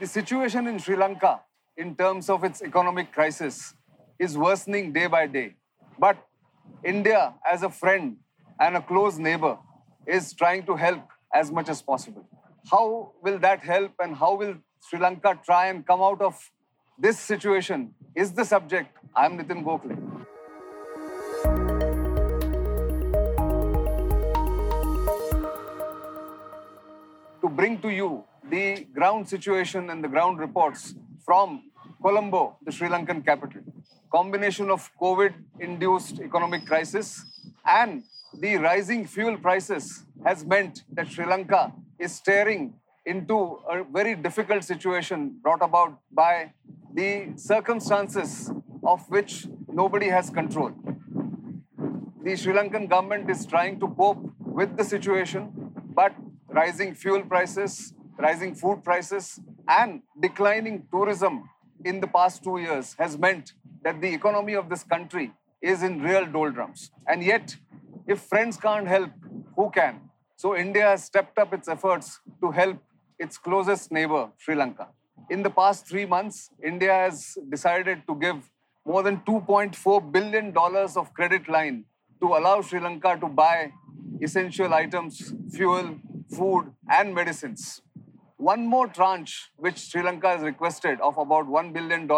The situation in Sri Lanka, in terms of its economic crisis, is worsening day by day. But India, as a friend and a close neighbor, is trying to help as much as possible. How will that help and how will Sri Lanka try and come out of this situation is the subject. I'm Nitin Gokhale. To bring to you the ground situation and the ground reports from Colombo, the Sri Lankan capital. Combination of COVID induced economic crisis and the rising fuel prices has meant that Sri Lanka is staring into a very difficult situation brought about by the circumstances of which nobody has control. The Sri Lankan government is trying to cope with the situation, but rising fuel prices, rising food prices, and declining tourism in the past two years has meant that the economy of this country is in real doldrums. And yet, if friends can't help, who can? So India has stepped up its efforts to help its closest neighbor, Sri Lanka. In the past three months, India has decided to give more than $2.4 billion of credit line to allow Sri Lanka to buy essential items, fuel, food, and medicines. One more tranche, which Sri Lanka has requested, of about $1 billion,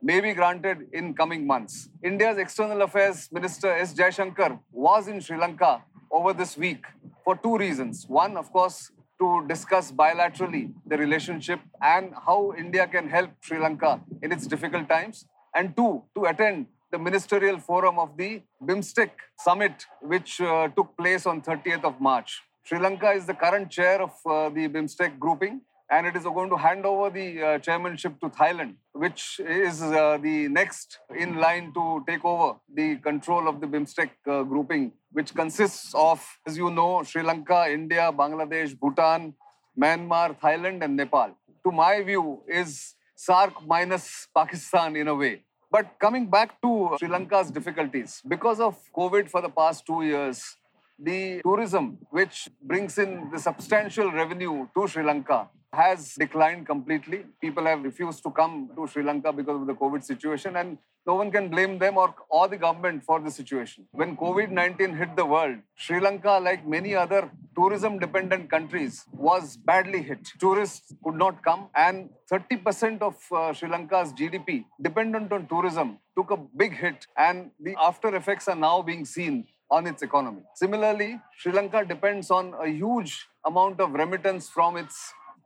may be granted in coming months. India's External Affairs Minister S. Jaishankar was in Sri Lanka over this week for two reasons. One, of course, to discuss bilaterally the relationship and how India can help Sri Lanka in its difficult times. And two, to attend the ministerial forum of the BIMSTEC summit, which uh, took place on 30th of March. Sri Lanka is the current chair of uh, the BIMSTEC grouping, and it is going to hand over the uh, chairmanship to Thailand, which is uh, the next in line to take over the control of the BIMSTEC uh, grouping, which consists of, as you know, Sri Lanka, India, Bangladesh, Bhutan, Myanmar, Thailand, and Nepal. To my view, is SAARC minus Pakistan in a way. But coming back to Sri Lanka's difficulties, because of COVID for the past two years, the tourism, which brings in the substantial revenue to Sri Lanka, has declined completely. People have refused to come to Sri Lanka because of the COVID situation, and no one can blame them or, or the government for the situation. When COVID 19 hit the world, Sri Lanka, like many other tourism dependent countries, was badly hit. Tourists could not come, and 30% of uh, Sri Lanka's GDP, dependent on tourism, took a big hit, and the after effects are now being seen on its economy. Similarly, Sri Lanka depends on a huge amount of remittance from its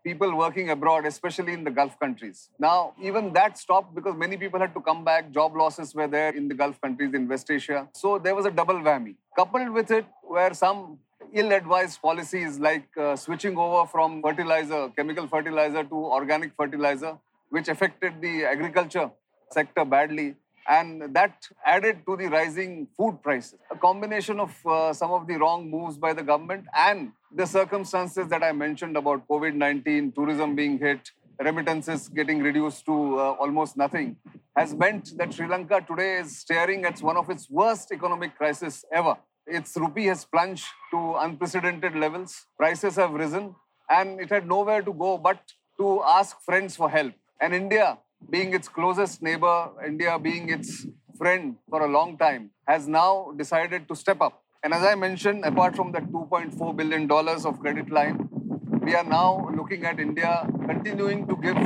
people working abroad, especially in the Gulf countries. Now, even that stopped because many people had to come back. Job losses were there in the Gulf countries, in West Asia. So there was a double whammy. Coupled with it were some ill-advised policies like uh, switching over from fertilizer, chemical fertilizer to organic fertilizer, which affected the agriculture sector badly and that added to the rising food prices. A combination of uh, some of the wrong moves by the government and the circumstances that I mentioned about COVID 19, tourism being hit, remittances getting reduced to uh, almost nothing, has meant that Sri Lanka today is staring at one of its worst economic crises ever. Its rupee has plunged to unprecedented levels, prices have risen, and it had nowhere to go but to ask friends for help. And India, being its closest neighbor, India being its friend for a long time, has now decided to step up. And as I mentioned, apart from that $2.4 billion of credit line, we are now looking at India continuing to give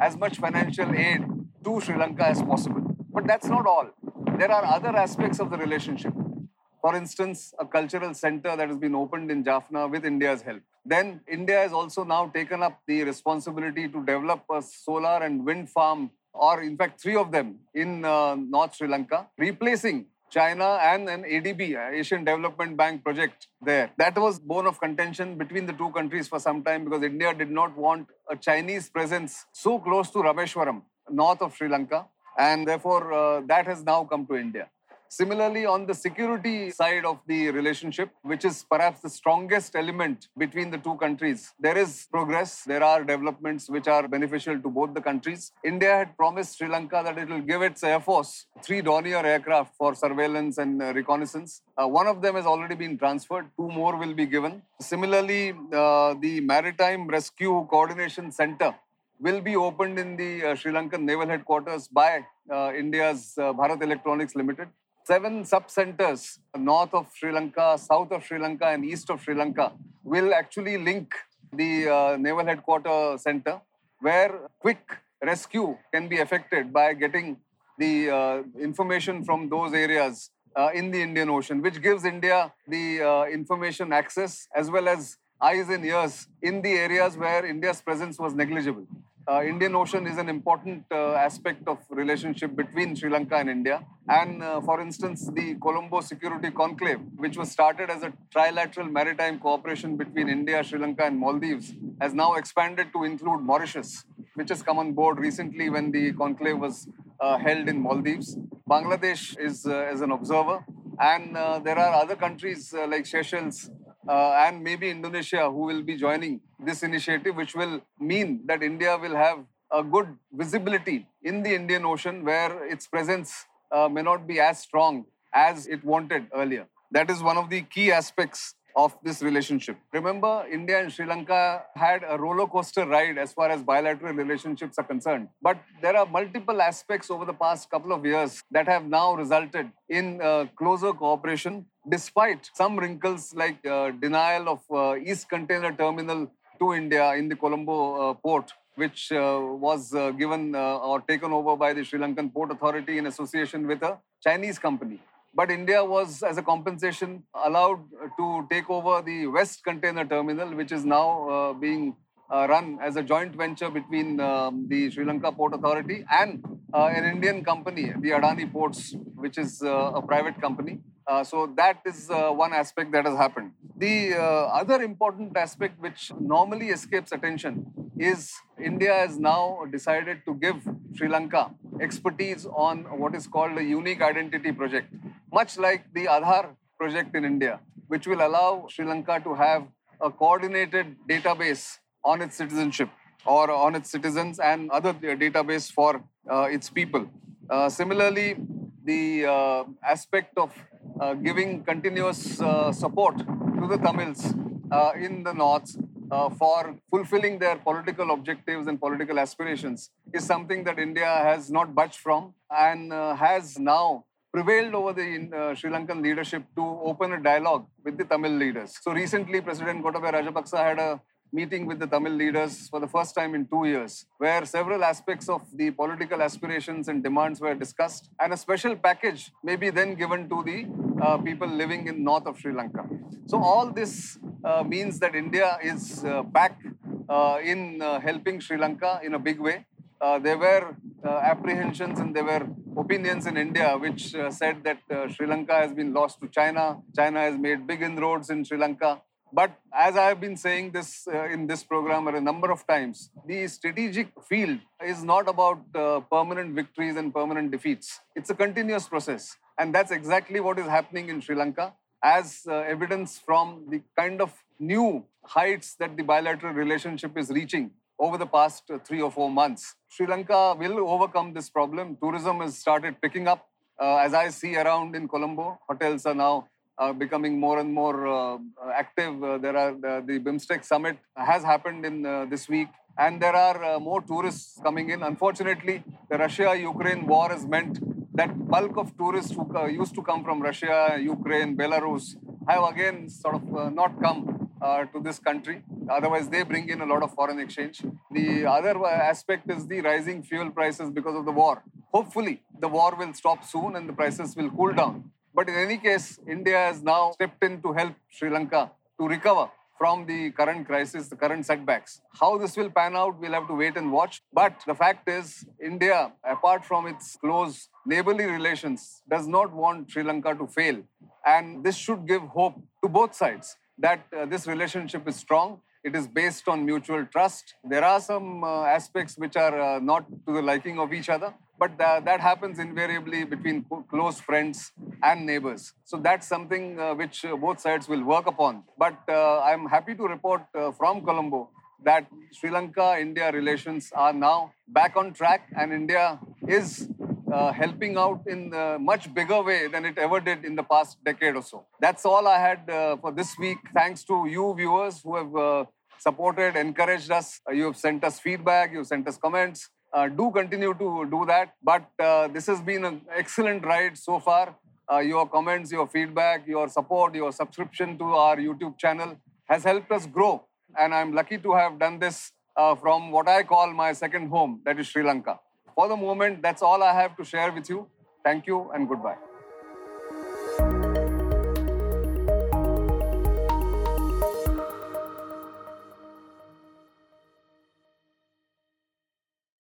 as much financial aid to Sri Lanka as possible. But that's not all. There are other aspects of the relationship. For instance, a cultural center that has been opened in Jaffna with India's help. Then India has also now taken up the responsibility to develop a solar and wind farm, or in fact, three of them in uh, North Sri Lanka, replacing China and an ADB, Asian Development Bank project there. That was bone of contention between the two countries for some time because India did not want a Chinese presence so close to Rameshwaram, north of Sri Lanka. And therefore, uh, that has now come to India. Similarly, on the security side of the relationship, which is perhaps the strongest element between the two countries, there is progress. There are developments which are beneficial to both the countries. India had promised Sri Lanka that it will give its Air Force three Dornier aircraft for surveillance and uh, reconnaissance. Uh, one of them has already been transferred, two more will be given. Similarly, uh, the Maritime Rescue Coordination Center will be opened in the uh, Sri Lankan naval headquarters by uh, India's uh, Bharat Electronics Limited. Seven sub-centers north of Sri Lanka, south of Sri Lanka, and east of Sri Lanka will actually link the uh, naval headquarters center, where quick rescue can be effected by getting the uh, information from those areas uh, in the Indian Ocean, which gives India the uh, information access as well as eyes and ears in the areas where India's presence was negligible. Uh, Indian Ocean is an important uh, aspect of relationship between Sri Lanka and India. And uh, for instance, the Colombo Security Conclave, which was started as a trilateral maritime cooperation between India, Sri Lanka, and Maldives, has now expanded to include Mauritius, which has come on board recently when the conclave was uh, held in Maldives. Bangladesh is uh, as an observer, and uh, there are other countries like Seychelles uh, and maybe Indonesia who will be joining this initiative, which will mean that India will have a good visibility in the Indian Ocean where its presence uh, may not be as strong as it wanted earlier. That is one of the key aspects of this relationship. Remember, India and Sri Lanka had a roller coaster ride as far as bilateral relationships are concerned. But there are multiple aspects over the past couple of years that have now resulted in uh, closer cooperation, despite some wrinkles like uh, denial of uh, East Container Terminal to India in the Colombo uh, port which uh, was uh, given uh, or taken over by the Sri Lankan Port Authority in association with a Chinese company. But India was, as a compensation, allowed to take over the West Container Terminal, which is now being uh, run as a joint venture between um, the Sri Lanka Port Authority and uh, an Indian company, the Adani Ports, which is uh, a private company. So that is one aspect that has happened. The other important aspect, which normally escapes attention, is India has now decided to give Sri Lanka expertise on what is called a unique identity project much like the Aadhaar project in India, which will allow Sri Lanka to have a coordinated database on its citizenship or on its citizens and other database for uh, its people. Uh, similarly, the uh, aspect of uh, giving continuous uh, support to the Tamils uh, in the north for fulfilling their political objectives and political aspirations is something that India has not budged from and has now prevailed over the uh, Sri Lankan leadership to open a dialogue with the Tamil leaders. So recently, President Gotabaya Rajapaksa had a meeting with the Tamil leaders for the first time in two years, where several aspects of the political aspirations and demands were discussed, and a special package may be then given to the uh, people living in north of Sri Lanka. So all this uh, means that India is uh, back uh, in uh, helping Sri Lanka in a big way. there were apprehensions and there were opinions in India which uh, said that uh, Sri Lanka has been lost to China. China has made big inroads in Sri Lanka. But as I have been saying this uh, in this program a number of times, the strategic field is not about uh, permanent victories and permanent defeats. It's a continuous process. And that's exactly what is happening in Sri Lanka, as uh, evidence from the kind of new heights that the bilateral relationship is reaching over the past three or four months. Sri Lanka will overcome this problem. Tourism has started picking up. Uh, as I see around in Colombo, hotels are now uh, becoming more and more uh, active. Uh, there are the, the BIMSTEC summit has happened in uh, this week, and there are uh, more tourists coming in. Unfortunately, the Russia-Ukraine war has meant that bulk of tourists who used to come from Russia, Ukraine, Belarus have again sort of not come uh, to this country. Otherwise, they bring in a lot of foreign exchange. The other aspect is the rising fuel prices because of the war. Hopefully, the war will stop soon and the prices will cool down. But in any case, India has now stepped in to help Sri Lanka to recover from the current crisis, the current setbacks. How this will pan out, we'll have to wait and watch. But the fact is, India, apart from its close neighborly relations, does not want Sri Lanka to fail. And this should give hope to both sides that uh, this relationship is strong. It is based on mutual trust. There are some uh, aspects which are uh, not to the liking of each other, but that happens invariably between close friends and neighbors. So that's something uh, which uh, both sides will work upon. But uh, I'm happy to report from Colombo that Sri Lanka India relations are now back on track, and India is uh, helping out in a much bigger way than it ever did in the past decade or so. That's all I had uh, for this week. Thanks to you viewers who have uh, supported, encouraged us. Uh, you have sent us feedback, you have sent us comments. Uh, do continue to do that. But uh, this has been an excellent ride so far. Uh, your comments, your feedback, your support, your subscription to our YouTube channel has helped us grow. And I'm lucky to have done this uh, from what I call my second home, that is Sri Lanka. For the moment, that's all I have to share with you. Thank you and goodbye.